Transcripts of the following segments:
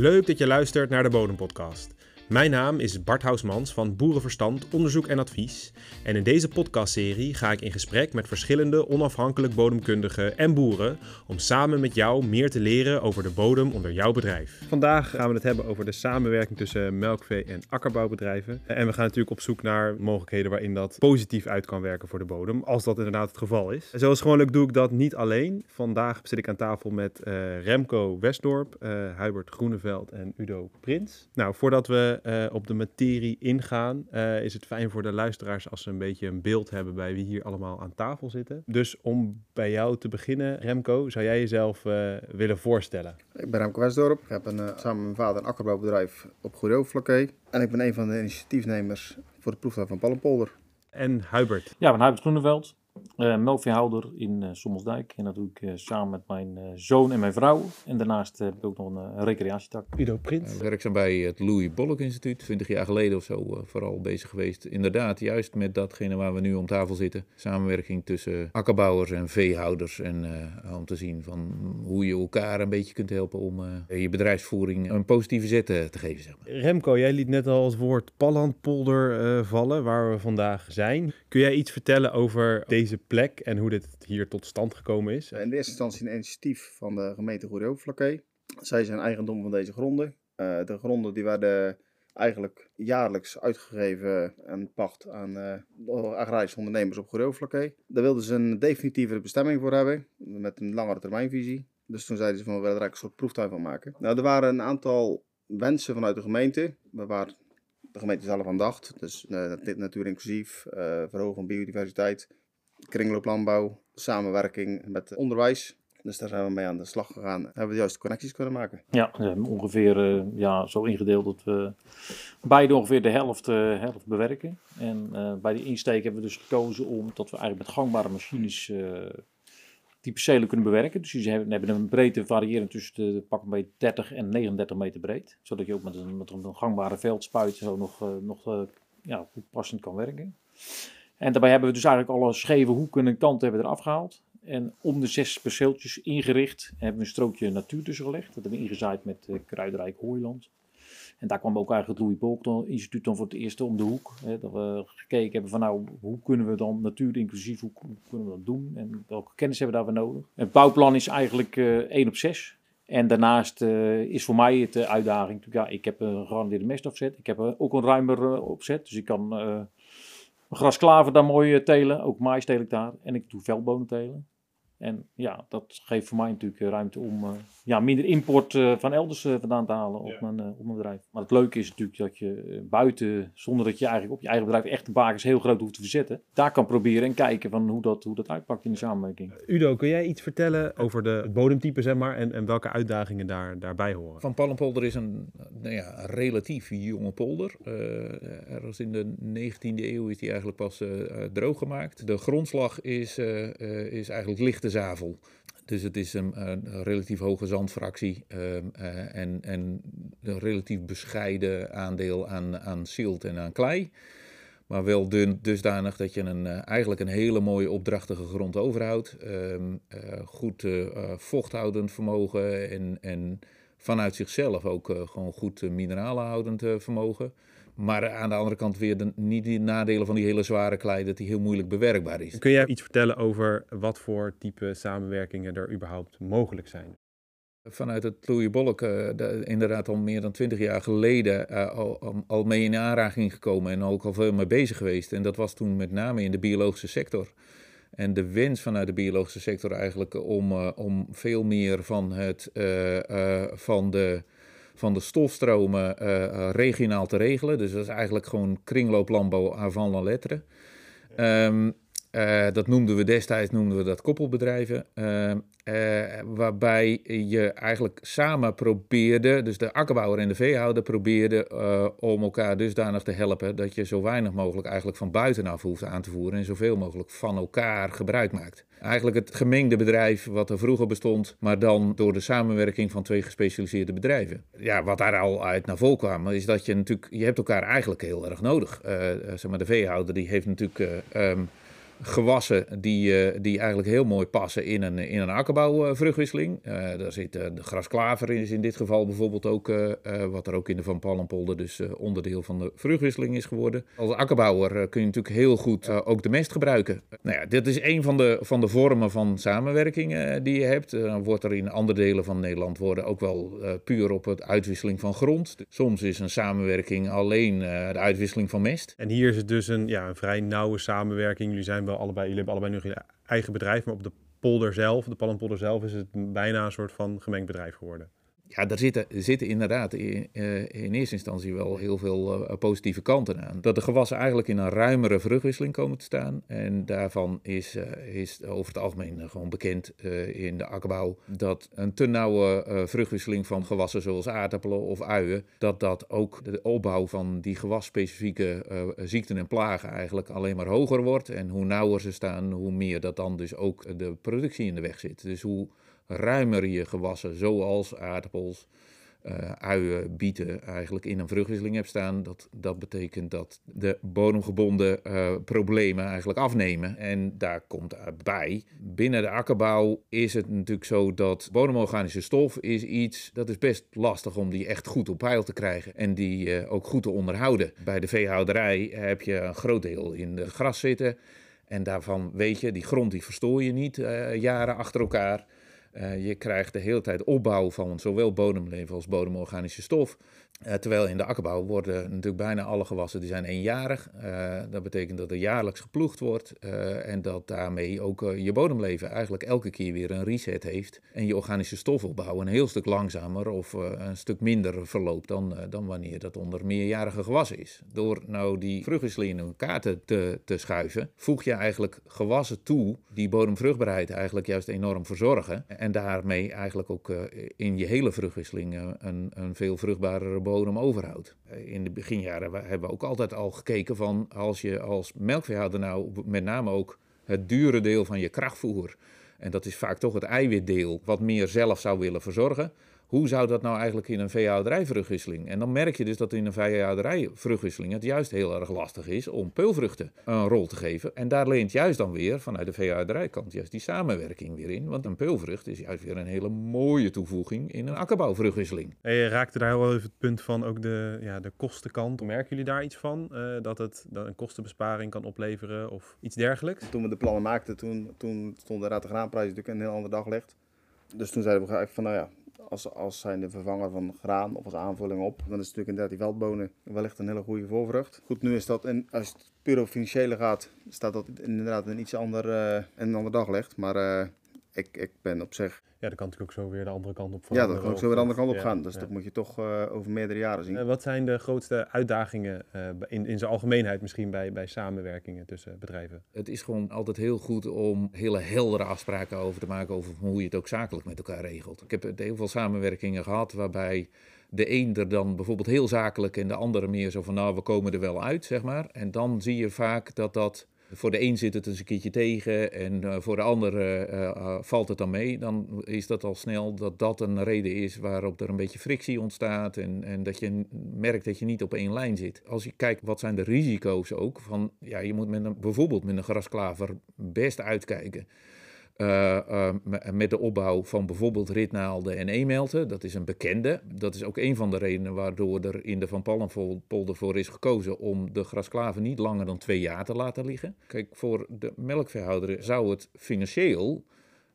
Leuk dat je luistert naar de Bodempodcast. Mijn naam is Bart Housmans van Boerenverstand Onderzoek en Advies. En in deze podcastserie ga ik in gesprek met verschillende onafhankelijk bodemkundigen en boeren om samen met jou meer te leren over de bodem onder jouw bedrijf. Vandaag gaan we het hebben over de samenwerking tussen melkvee- en akkerbouwbedrijven. En we gaan natuurlijk op zoek naar mogelijkheden waarin dat positief uit kan werken voor de bodem, als dat inderdaad het geval is. Zoals gewoonlijk doe ik dat niet alleen. Vandaag zit ik aan tafel met eh, Remco Westdorp, uh, Hubert Groeneveld en Udo Prins. Nou, voordat we uh, op de materie ingaan, uh, is het fijn voor de luisteraars als ze een beetje een beeld hebben bij wie hier allemaal aan tafel zitten. Dus om bij jou te beginnen, Remco, zou jij jezelf uh, willen voorstellen? Ik ben Remco Westdorp. Ik heb een, samen met mijn vader een akkerbouwbedrijf op Goede En ik ben een van de initiatiefnemers voor de proeftuin van Pallenpolder. En Hubert? Ja, ik ben Hubert Groeneveld. Uh, melkveehouder in uh, Sommelsdijk. En dat doe ik uh, samen met mijn zoon en mijn vrouw. En daarnaast heb ik ook nog een recreatietak. Udo Prins. Ik werkzaam bij het Louis Bollock Instituut. 20 jaar geleden of zo vooral bezig geweest. Inderdaad, juist met datgene waar we nu om tafel zitten. Samenwerking tussen akkerbouwers en veehouders. En om te zien van hoe je elkaar een beetje kunt helpen om je bedrijfsvoering een positieve zet te geven. Zeg maar. Remco, jij liet net al het woord Pallandpolder vallen, waar we vandaag zijn. Kun jij iets vertellen over deze plek en hoe dit hier tot stand gekomen is? In eerste instantie een initiatief van de gemeente Goede Zij zijn eigendom van deze gronden. Uh, de gronden die werden eigenlijk jaarlijks uitgegeven en pacht aan uh, agrarische ondernemers op Goede Daar wilden ze een definitieve bestemming voor hebben, met een langere termijnvisie. Dus toen zeiden ze van we willen er een soort proeftuin van maken. Nou, er waren een aantal wensen vanuit de gemeente, waar de gemeente zelf aan dacht. Dus uh, natuur inclusief, verhogen van biodiversiteit, kringlooplandbouw, samenwerking met onderwijs. Dus daar zijn we mee aan de slag gegaan. Hebben we de juiste connecties kunnen maken. Ja, ongeveer uh, ja, zo ingedeeld dat we beide ongeveer de helft, uh, helft bewerken. En uh, bij die insteek hebben we dus gekozen om dat we eigenlijk met gangbare machines die percelen kunnen bewerken. Dus die hebben, hebben een breedte variërend tussen de pak bij 30 en 39 meter breed. Zodat je ook met een, met een gangbare veldspuit zo nog, nog ja, passend kan werken. En daarbij hebben we dus eigenlijk alle scheve hoeken en kanten hebben we eraf gehaald. En om de zes perceeltjes ingericht hebben we een strookje natuur tussen gelegd. Dat hebben we ingezaaid met uh, kruidrijk hooiland. En daar kwam ook eigenlijk het Louis Bolk instituut dan voor het eerst om de hoek. Hè, dat we gekeken hebben van nou, hoe kunnen we dan natuur inclusief, hoe, kunnen we dat doen? En welke kennis hebben we daarvoor nodig? Het bouwplan is eigenlijk uh, 1 op 6. En daarnaast uh, is voor mij het de uitdaging, ja, ik heb een gegarandeerde mestafzet. Ik heb ook een ruimer opzet, dus ik kan grasklaver daar mooi eh, telen. Ook mais tel ik daar. En ik doe veldbonen telen. En ja, dat geeft voor mij natuurlijk eh, ruimte om uh, ja, minder import uh, van elders uh, vandaan te halen op, mijn, op mijn bedrijf. Maar het leuke is natuurlijk dat je buiten, zonder dat je eigenlijk op je eigen bedrijf echt de bakens heel groot hoeft te verzetten, daar kan proberen en kijken van hoe dat, hoe dat uitpakt in de samenwerking. Udo, kun jij iets vertellen over de, het bodemtype zeg maar, en, en welke uitdagingen daar, daarbij horen? Van Pallenpolder is een nou ja, relatief jonge polder. er was in de 19e eeuw is die eigenlijk pas droog gemaakt. De grondslag is, is eigenlijk zavel. Dus het is een, relatief hoge zandfractie um, uh, en, en een relatief bescheiden aandeel aan, aan silt en aan klei. Maar wel dun, dusdanig dat je een, uh, eigenlijk een hele mooie opdrachtige grond overhoudt. Um, uh, goed vochthoudend vermogen en, en vanuit zichzelf ook gewoon goed mineralenhoudend vermogen. Maar aan de andere kant weer de, niet die nadelen van die hele zware klei, dat die heel moeilijk bewerkbaar is. Kun jij iets vertellen over wat voor type samenwerkingen er überhaupt mogelijk zijn? Vanuit het Louis Bolk, uh, inderdaad al meer dan twintig jaar geleden, uh, al, al, mee in aanraking gekomen en ook al veel mee bezig geweest. En dat was toen met name in de biologische sector. En de wens vanuit de biologische sector eigenlijk om, uh, om veel meer van, het, van de van de stofstromen uh, regionaal te regelen. Dus dat is eigenlijk gewoon kringlooplandbouw avant la lettre. Um, uh, dat noemden we destijds noemden we dat koppelbedrijven. Uh, uh, waarbij je eigenlijk samen probeerde, dus de akkerbouwer en de veehouder probeerden om elkaar dusdanig te helpen dat je zo weinig mogelijk eigenlijk van buitenaf hoeft aan te voeren en zoveel mogelijk van elkaar gebruik maakt. Eigenlijk het gemengde bedrijf wat er vroeger bestond, maar dan door de samenwerking van twee gespecialiseerde bedrijven. Ja, wat daar al uit naar voren kwam, is dat je natuurlijk, je hebt elkaar eigenlijk heel erg nodig. zeg maar, de veehouder die heeft natuurlijk... Um, gewassen die, uh, die eigenlijk heel mooi passen in een, in een akkerbouwvruchtwisseling. Uh, daar zit uh, de grasklaver is in dit geval bijvoorbeeld ook, wat er ook in de Van Pallenpolder dus onderdeel van de vruchtwisseling is geworden. Als akkerbouwer kun je natuurlijk heel goed ook de mest gebruiken. Nou ja, dit is een van de, van de vormen van samenwerking die je hebt. Dan wordt er in andere delen van Nederland worden ook wel puur op het uitwisseling van grond. Soms is een samenwerking alleen de uitwisseling van mest. En hier is het dus een, ja, een vrij nauwe samenwerking. Jullie zijn allebei, jullie hebben allebei nu je eigen bedrijf, maar op de polder zelf, de Palmpolder zelf, is het bijna een soort van gemengd bedrijf geworden. Ja, daar zitten, zitten inderdaad in, uh, in eerste instantie wel heel veel uh, positieve kanten aan. Dat de gewassen eigenlijk in een ruimere vruchtwisseling komen te staan. En daarvan is, uh, is over het algemeen gewoon bekend in de akkerbouw dat een te nauwe vruchtwisseling van gewassen zoals aardappelen of uien, dat dat ook de opbouw van die gewasspecifieke ziekten en plagen eigenlijk alleen maar hoger wordt. En hoe nauwer ze staan, hoe meer dat dan dus ook de productie in de weg zit. Dus hoe ruimer je gewassen, zoals aardappels, uh, uien, bieten, eigenlijk in een vruchtwisseling hebt staan. Dat, dat betekent dat de bodemgebonden uh, problemen eigenlijk afnemen. En daar komt bij, binnen de akkerbouw is het natuurlijk zo dat bodemorganische stof is iets, dat is best lastig om die echt goed op peil te krijgen. En die uh, ook goed te onderhouden. Bij de veehouderij heb je een groot deel in de gras zitten. En daarvan weet je, die grond die verstoor je niet jaren achter elkaar. Uh, je krijgt de hele tijd opbouw van zowel bodemleven als bodemorganische stof. Uh, terwijl in de akkerbouw worden natuurlijk bijna alle gewassen die zijn eenjarig. Uh, dat betekent dat er jaarlijks geploegd wordt en dat daarmee ook je bodemleven eigenlijk elke keer weer een reset heeft. En je organische stofopbouw een heel stuk langzamer of een stuk minder verloopt dan, dan wanneer dat onder meerjarige gewassen is. Door nou die vruchtwisseling in elkaar te, te, te schuiven, voeg je eigenlijk gewassen toe die bodemvruchtbaarheid eigenlijk juist enorm verzorgen. En daarmee eigenlijk ook uh, in je hele vruchtwisseling uh, een, een veel vruchtbarere bodem overhoudt. Uh, in de beginjaren hebben we ook altijd al gekeken van als je als melkveehouder nou met name ook het dure deel van je krachtvoer, en dat is vaak toch het eiwitdeel, wat meer zelf zou willen verzorgen hoe zou dat nou eigenlijk in een veehouderijvruchtwisseling? En dan merk je dus dat in een veehouderijvruchtwisseling het juist heel erg lastig is om peulvruchten een rol te geven. En daar leent juist dan weer vanuit de veehouderijkant juist die samenwerking weer in. Want een peulvrucht is juist weer een hele mooie toevoeging in een akkerbouwvruchtwisseling. En je raakte daar wel even het punt van ook de, ja, de kostenkant. Merken jullie daar iets van? Uh, dat het dat een kostenbesparing kan opleveren of iets dergelijks? Toen we de plannen maakten, toen, toen stond de raad de graanprijs natuurlijk een heel ander daglicht. Dus toen zeiden we eigenlijk van, nou ja, als, als zijn de vervanger van graan of als aanvulling op. Dan is natuurlijk inderdaad die veldbonen wellicht een hele goede voorvrucht. Goed, nu is dat, en als het puur op financiële gaat, staat dat inderdaad een iets ander, uh, een ander daglicht. Maar uh, ik, ik ben op zich ja, dat kan natuurlijk ook zo weer de andere kant op gaan. Ja, dat kan ook zo weer de andere kant op gaan. Dus ja. dat moet je toch uh, over meerdere jaren zien. Uh, wat zijn de grootste uitdagingen uh, in, in zijn algemeenheid misschien bij, bij samenwerkingen tussen bedrijven? Het is gewoon altijd heel goed om hele heldere afspraken over te maken over hoe je het ook zakelijk met elkaar regelt. Ik heb heel veel samenwerkingen gehad waarbij de een er dan bijvoorbeeld heel zakelijk en de andere meer zo van nou we komen er wel uit, zeg maar. En dan zie je vaak dat dat voor de een zit het eens een keertje tegen en uh, voor de ander uh, uh, valt het dan mee. Dan is dat al snel dat dat een reden is waarop er een beetje frictie ontstaat en, en dat je merkt dat je niet op één lijn zit. Als je kijkt wat zijn de risico's ook van, ja, je moet met een, bijvoorbeeld met een grasklaver best uitkijken. Uh, uh, met de opbouw van bijvoorbeeld ritnaalden en e-melten. Dat is een bekende. Dat is ook een van de redenen waardoor er in de Van Pallenpolder voor is gekozen om de grasklaven niet langer dan twee jaar te laten liggen. Kijk, voor de melkveehouder zou het financieel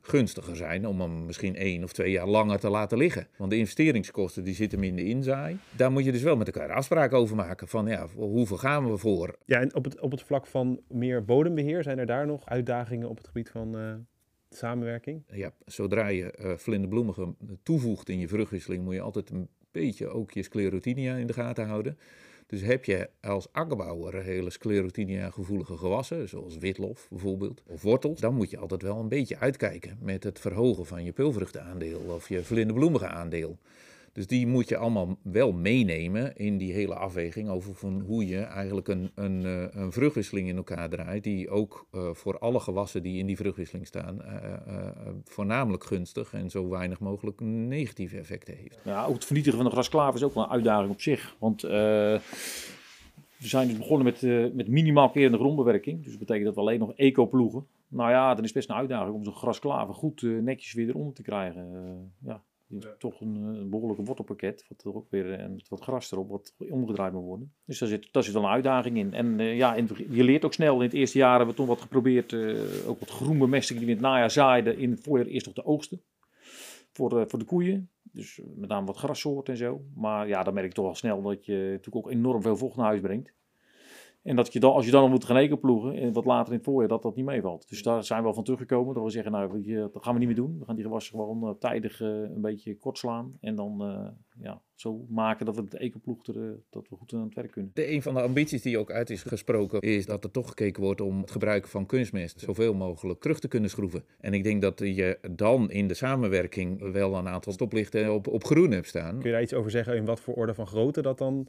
gunstiger zijn om hem misschien één of twee jaar langer te laten liggen. Want de investeringskosten die zitten hem in de inzaai. Daar moet je dus wel met elkaar afspraken over maken van ja, hoeveel gaan we voor? Ja, en op het, op het vlak van meer bodembeheer, zijn er daar nog uitdagingen op het gebied van... Uh samenwerking? Ja, zodra je uh, vlinderbloemige toevoegt in je vruchtwisseling, moet je altijd een beetje ook je sclerotinia in de gaten houden. Dus heb je als akkerbouwer hele sclerotinia-gevoelige gewassen, zoals witlof bijvoorbeeld, of wortels, dan moet je altijd wel een beetje uitkijken met het verhogen van je pulvruchtaandeel of je vlinderbloemige aandeel. Dus die moet je allemaal wel meenemen in die hele afweging over van hoe je eigenlijk een, een, eh, een vruchtwisseling in elkaar draait, die ook uh, voor alle gewassen die in die vruchtwisseling staan, uh, voornamelijk gunstig en zo weinig mogelijk negatieve effecten heeft. Ja, ook het vernietigen van de grasklaver is ook wel een uitdaging op zich. Want We zijn dus begonnen met, uh, met minimaal kerende grondbewerking. Dus dat betekent dat we alleen nog eco ploegen. Nou ja, dan is best een uitdaging om zo'n grasklaver goed netjes weer eronder te krijgen. Ja, toch een, een behoorlijke wortelpakket, wat er ook weer en met wat gras erop, wat omgedraaid moet worden. Dus daar zit, daar zit wel een uitdaging in. En ja, in, je leert ook snel. In het eerste jaar hebben we toen wat geprobeerd, ook wat groenbemesting die we in het najaar zaaiden, in het voorjaar eerst nog de oogsten. Voor, voor de koeien. Dus met name wat grassoorten en zo. Maar ja, dan merk je toch al snel dat je natuurlijk ook enorm veel vocht naar huis brengt. En dat je dan, als je dan nog moet gaan ploegen, en wat later in het voorjaar, dat dat niet meevalt. Dus daar zijn we wel van teruggekomen. Dat we zeggen, nou, dat gaan we niet meer doen. We gaan die gewassen gewoon uh, tijdig uh, een beetje kort slaan. En dan uh, ja, zo maken dat we de ecoploeg er, dat we goed aan het werk kunnen. De, een van de ambities die ook uit is gesproken, is dat er toch gekeken wordt om het gebruik van kunstmest zoveel mogelijk terug te kunnen schroeven. En ik denk dat je dan in de samenwerking wel een aantal stoplichten op, op groen hebt staan. Kun je daar iets over zeggen in wat voor orde van grootte dat dan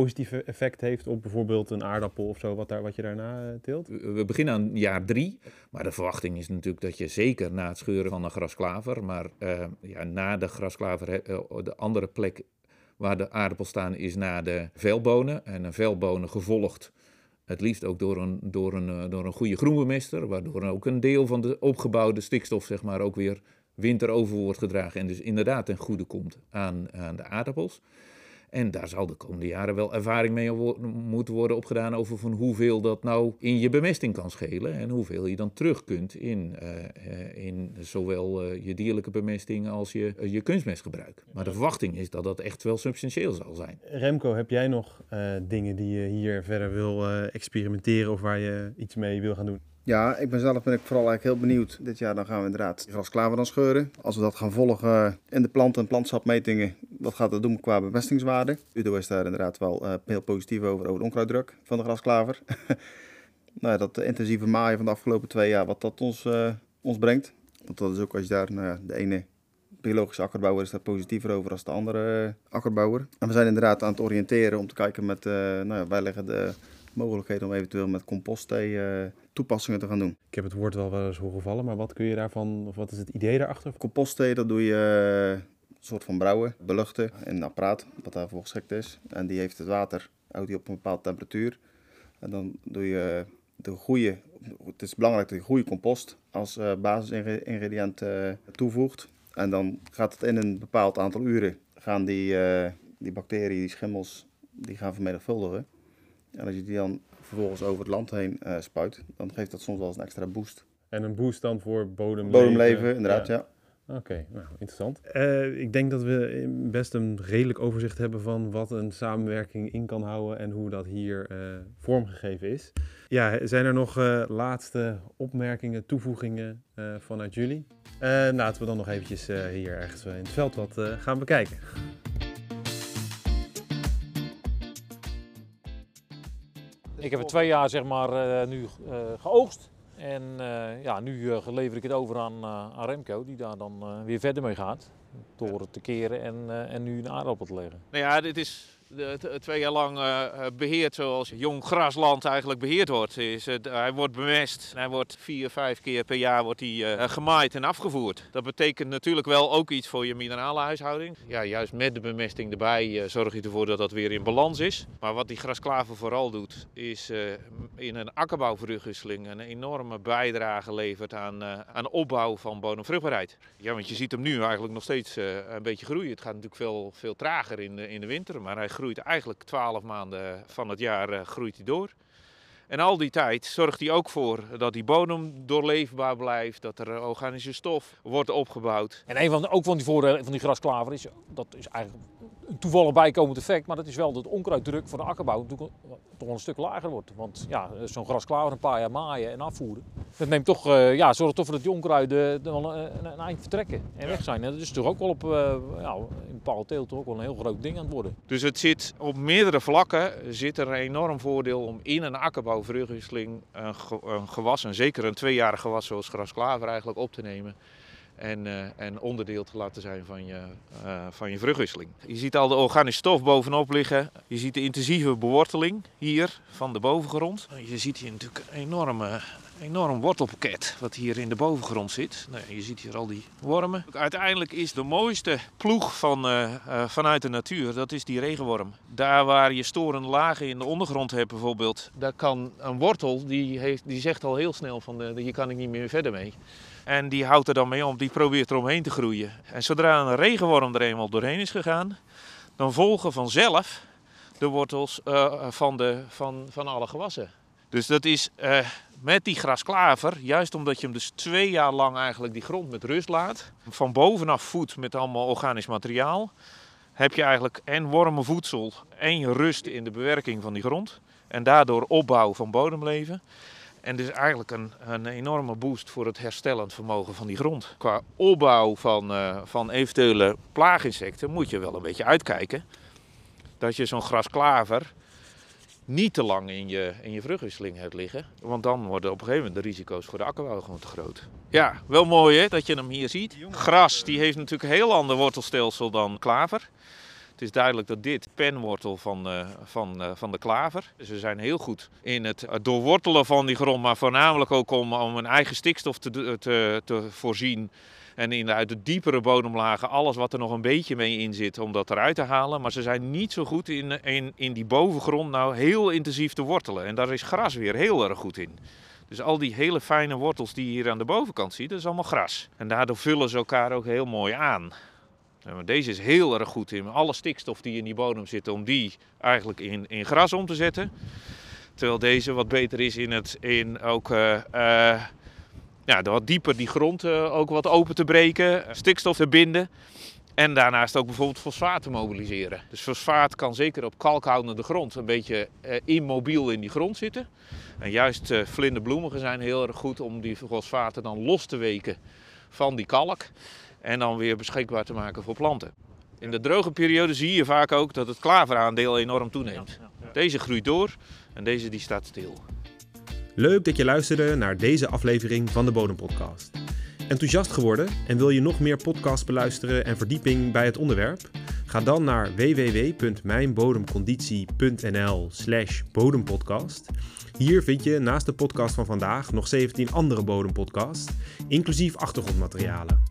positieve effect heeft op bijvoorbeeld een aardappel of zo, wat, daar, wat je daarna uh, teelt? We beginnen aan jaar drie, maar de verwachting is natuurlijk dat je zeker na het scheuren van een grasklaver, maar uh, ja, na de grasklaver, uh, de andere plek waar de aardappels staan is na de velbonen. En een velbonen gevolgd het liefst ook door een, door een, door een goede groenbemester, waardoor ook een deel van de opgebouwde stikstof zeg maar, ook weer winter over wordt gedragen en dus inderdaad ten goede komt aan, aan de aardappels. En daar zal de komende jaren wel ervaring mee moeten worden opgedaan over van hoeveel dat nou in je bemesting kan schelen. En hoeveel je dan terug kunt in, uh, in zowel uh, je dierlijke bemesting als je, je kunstmestgebruik. Maar de verwachting is dat dat echt wel substantieel zal zijn. Remco, heb jij nog dingen die je hier verder wil experimenteren of waar je iets mee wil gaan doen? Ja, ik ben zelf ben ik vooral eigenlijk heel benieuwd. Dit jaar dan gaan we inderdaad grasklaver dan scheuren. Als we dat gaan volgen in de plant- en plantsapmetingen, wat gaat dat doen qua bemestingswaarde? Udo is daar inderdaad wel uh, heel positief over, over de onkruiddruk van de grasklaver. nou dat intensieve maaien van de afgelopen twee jaar, wat dat ons, uh, ons brengt. Want dat is ook als je daar, nou ja, de ene biologische akkerbouwer is daar positiever over als de andere uh, akkerbouwer. En we zijn inderdaad aan het oriënteren om te kijken met, nou ja, wij leggen de mogelijkheden om eventueel met compostthee toepassingen te gaan doen. Ik heb het woord wel wel eens horen vallen, maar wat kun je daarvan, of wat is het idee daarachter? Compostthee, dat doe je een soort van brouwen, beluchten in een apparaat wat daarvoor geschikt is. En die heeft het water, houdt die op een bepaalde temperatuur. En dan doe je de goede, het is belangrijk dat je goede compost als basisingrediënt toevoegt. En dan gaat het in een bepaald aantal uren, gaan die, die bacteriën, die schimmels, die gaan vermenigvuldigen. En als je die dan vervolgens over het land heen uh, spuit, dan geeft dat soms wel eens een extra boost. En een boost dan voor bodemleven? Bodemleven, inderdaad, ja. Oké, nou, interessant. Uh, ik denk dat we best een redelijk overzicht hebben van wat een samenwerking in kan houden en hoe dat hier uh, vormgegeven is. Ja, zijn er nog uh, laatste opmerkingen, toevoegingen vanuit jullie? laten we dan nog eventjes hier ergens in het veld wat gaan bekijken. Ik heb het twee jaar zeg maar uh, nu uh, geoogst. En uh, ja, nu lever ik het over aan, aan Remco, die daar dan weer verder mee gaat. Door het te keren en, en nu een aardappel te leggen. Nou ja, dit is twee jaar lang uh, beheerd zoals jong grasland eigenlijk beheerd wordt. Is, uh, hij wordt bemest. Hij wordt vier, vijf keer per jaar wordt hij, gemaaid en afgevoerd. Dat betekent natuurlijk wel ook iets voor je mineralenhuishouding. Ja, juist met de bemesting erbij zorg je ervoor dat dat weer in balans is. Maar wat die grasklaver vooral doet, is in een akkerbouwverrugwisseling een enorme bijdrage levert aan, aan opbouw van bodemvruchtbaarheid. Ja, want je ziet hem nu eigenlijk nog steeds een beetje groeien. Het gaat natuurlijk veel, veel trager in de, in de winter, maar hij groeit groeit eigenlijk 12 maanden van het jaar uh, groeit hij door. En al die tijd zorgt hij ook voor dat die bodem doorleefbaar blijft, dat er organische stof wordt opgebouwd. En een van de, ook van die voordelen van die grasklaver is, dat is eigenlijk een toevallig bijkomend effect, maar dat is wel dat de onkruiddruk voor de akkerbouw toch wel een stuk lager wordt. Want ja, zo'n grasklaver een paar jaar maaien en afvoeren, dat neemt toch, ja, zorgt ervoor dat die onkruiden dan een, een, eind vertrekken en weg zijn. En dat is toch ook wel op, ja, in bepaalde teelt ook wel een heel groot ding aan het worden. Dus het zit op meerdere vlakken, zit er een enorm voordeel om in een akkerbouwverugwisseling een, een gewas, en zeker een tweejarig gewas zoals grasklaver eigenlijk, op te nemen. En, uh, en onderdeel te laten zijn van je, uh, van je vruchtwisseling. Je ziet al de organische stof bovenop liggen. Je ziet de intensieve beworteling hier van de bovengrond. Je ziet hier natuurlijk een enorme, enorm wortelpakket wat hier in de bovengrond zit. Nou, je ziet hier al die wormen. Uiteindelijk is de mooiste ploeg van, uh, vanuit de natuur, dat is die regenworm. Daar waar je storende lagen in de ondergrond hebt bijvoorbeeld, daar kan een wortel, die, heeft, die zegt al heel snel van de, hier kan ik niet meer verder mee. En die houdt er dan mee om, die probeert eromheen te groeien. En zodra een regenworm er eenmaal doorheen is gegaan, dan volgen vanzelf de wortels uh, van, de, van, van alle gewassen. Dus dat is uh, met die grasklaver, juist omdat je hem dus twee jaar lang eigenlijk die grond met rust laat, van bovenaf voedt met allemaal organisch materiaal, heb je eigenlijk en wormenvoedsel en rust in de bewerking van die grond. En daardoor opbouw van bodemleven. En dus eigenlijk een, een enorme boost voor het herstellend vermogen van die grond. Qua opbouw van, uh, van eventuele plaaginsecten moet je wel een beetje uitkijken. Dat je zo'n grasklaver niet te lang in je, in je vruchtwisseling hebt liggen. Want dan worden op een gegeven moment de risico's voor de akkerbouw gewoon te groot. Ja, wel mooi hè, dat je hem hier ziet. Gras die heeft natuurlijk een heel ander wortelstelsel dan klaver. Het is duidelijk dat dit penwortel van, uh, van, uh, van de klaver. Ze zijn heel goed in het doorwortelen van die grond, maar voornamelijk ook om, om een eigen stikstof te, te, te voorzien. En in uit de diepere bodemlagen alles wat er nog een beetje mee in zit om dat eruit te halen. Maar ze zijn niet zo goed in, in, in die bovengrond nou heel intensief te wortelen. En daar is gras weer heel erg goed in. Dus al die hele fijne wortels die je hier aan de bovenkant ziet, dat is allemaal gras. En daardoor vullen ze elkaar ook heel mooi aan. Deze is heel erg goed in alle stikstof die in die bodem zit, om die eigenlijk in, in gras om te zetten. Terwijl deze wat beter is in het in ook uh, uh, ja, wat dieper die grond uh, ook wat open te breken, stikstof te binden. En daarnaast ook bijvoorbeeld fosfaat te mobiliseren. Dus fosfaat kan zeker op kalkhoudende grond een beetje immobiel in die grond zitten. En juist vlinderbloemigen zijn heel erg goed om die fosfaten dan los te weken van die kalk en dan weer beschikbaar te maken voor planten. In de droge periode zie je vaak ook dat het klaveraandeel enorm toeneemt. Deze groeit door en deze die staat stil. Leuk dat je luisterde naar deze aflevering van de Bodempodcast. Enthousiast geworden en wil je nog meer podcasts beluisteren en verdieping bij het onderwerp? Ga dan naar www.mijnbodemconditie.nl/slash bodempodcast. Hier vind je naast de podcast van vandaag nog 17 andere bodempodcasts, inclusief achtergrondmaterialen.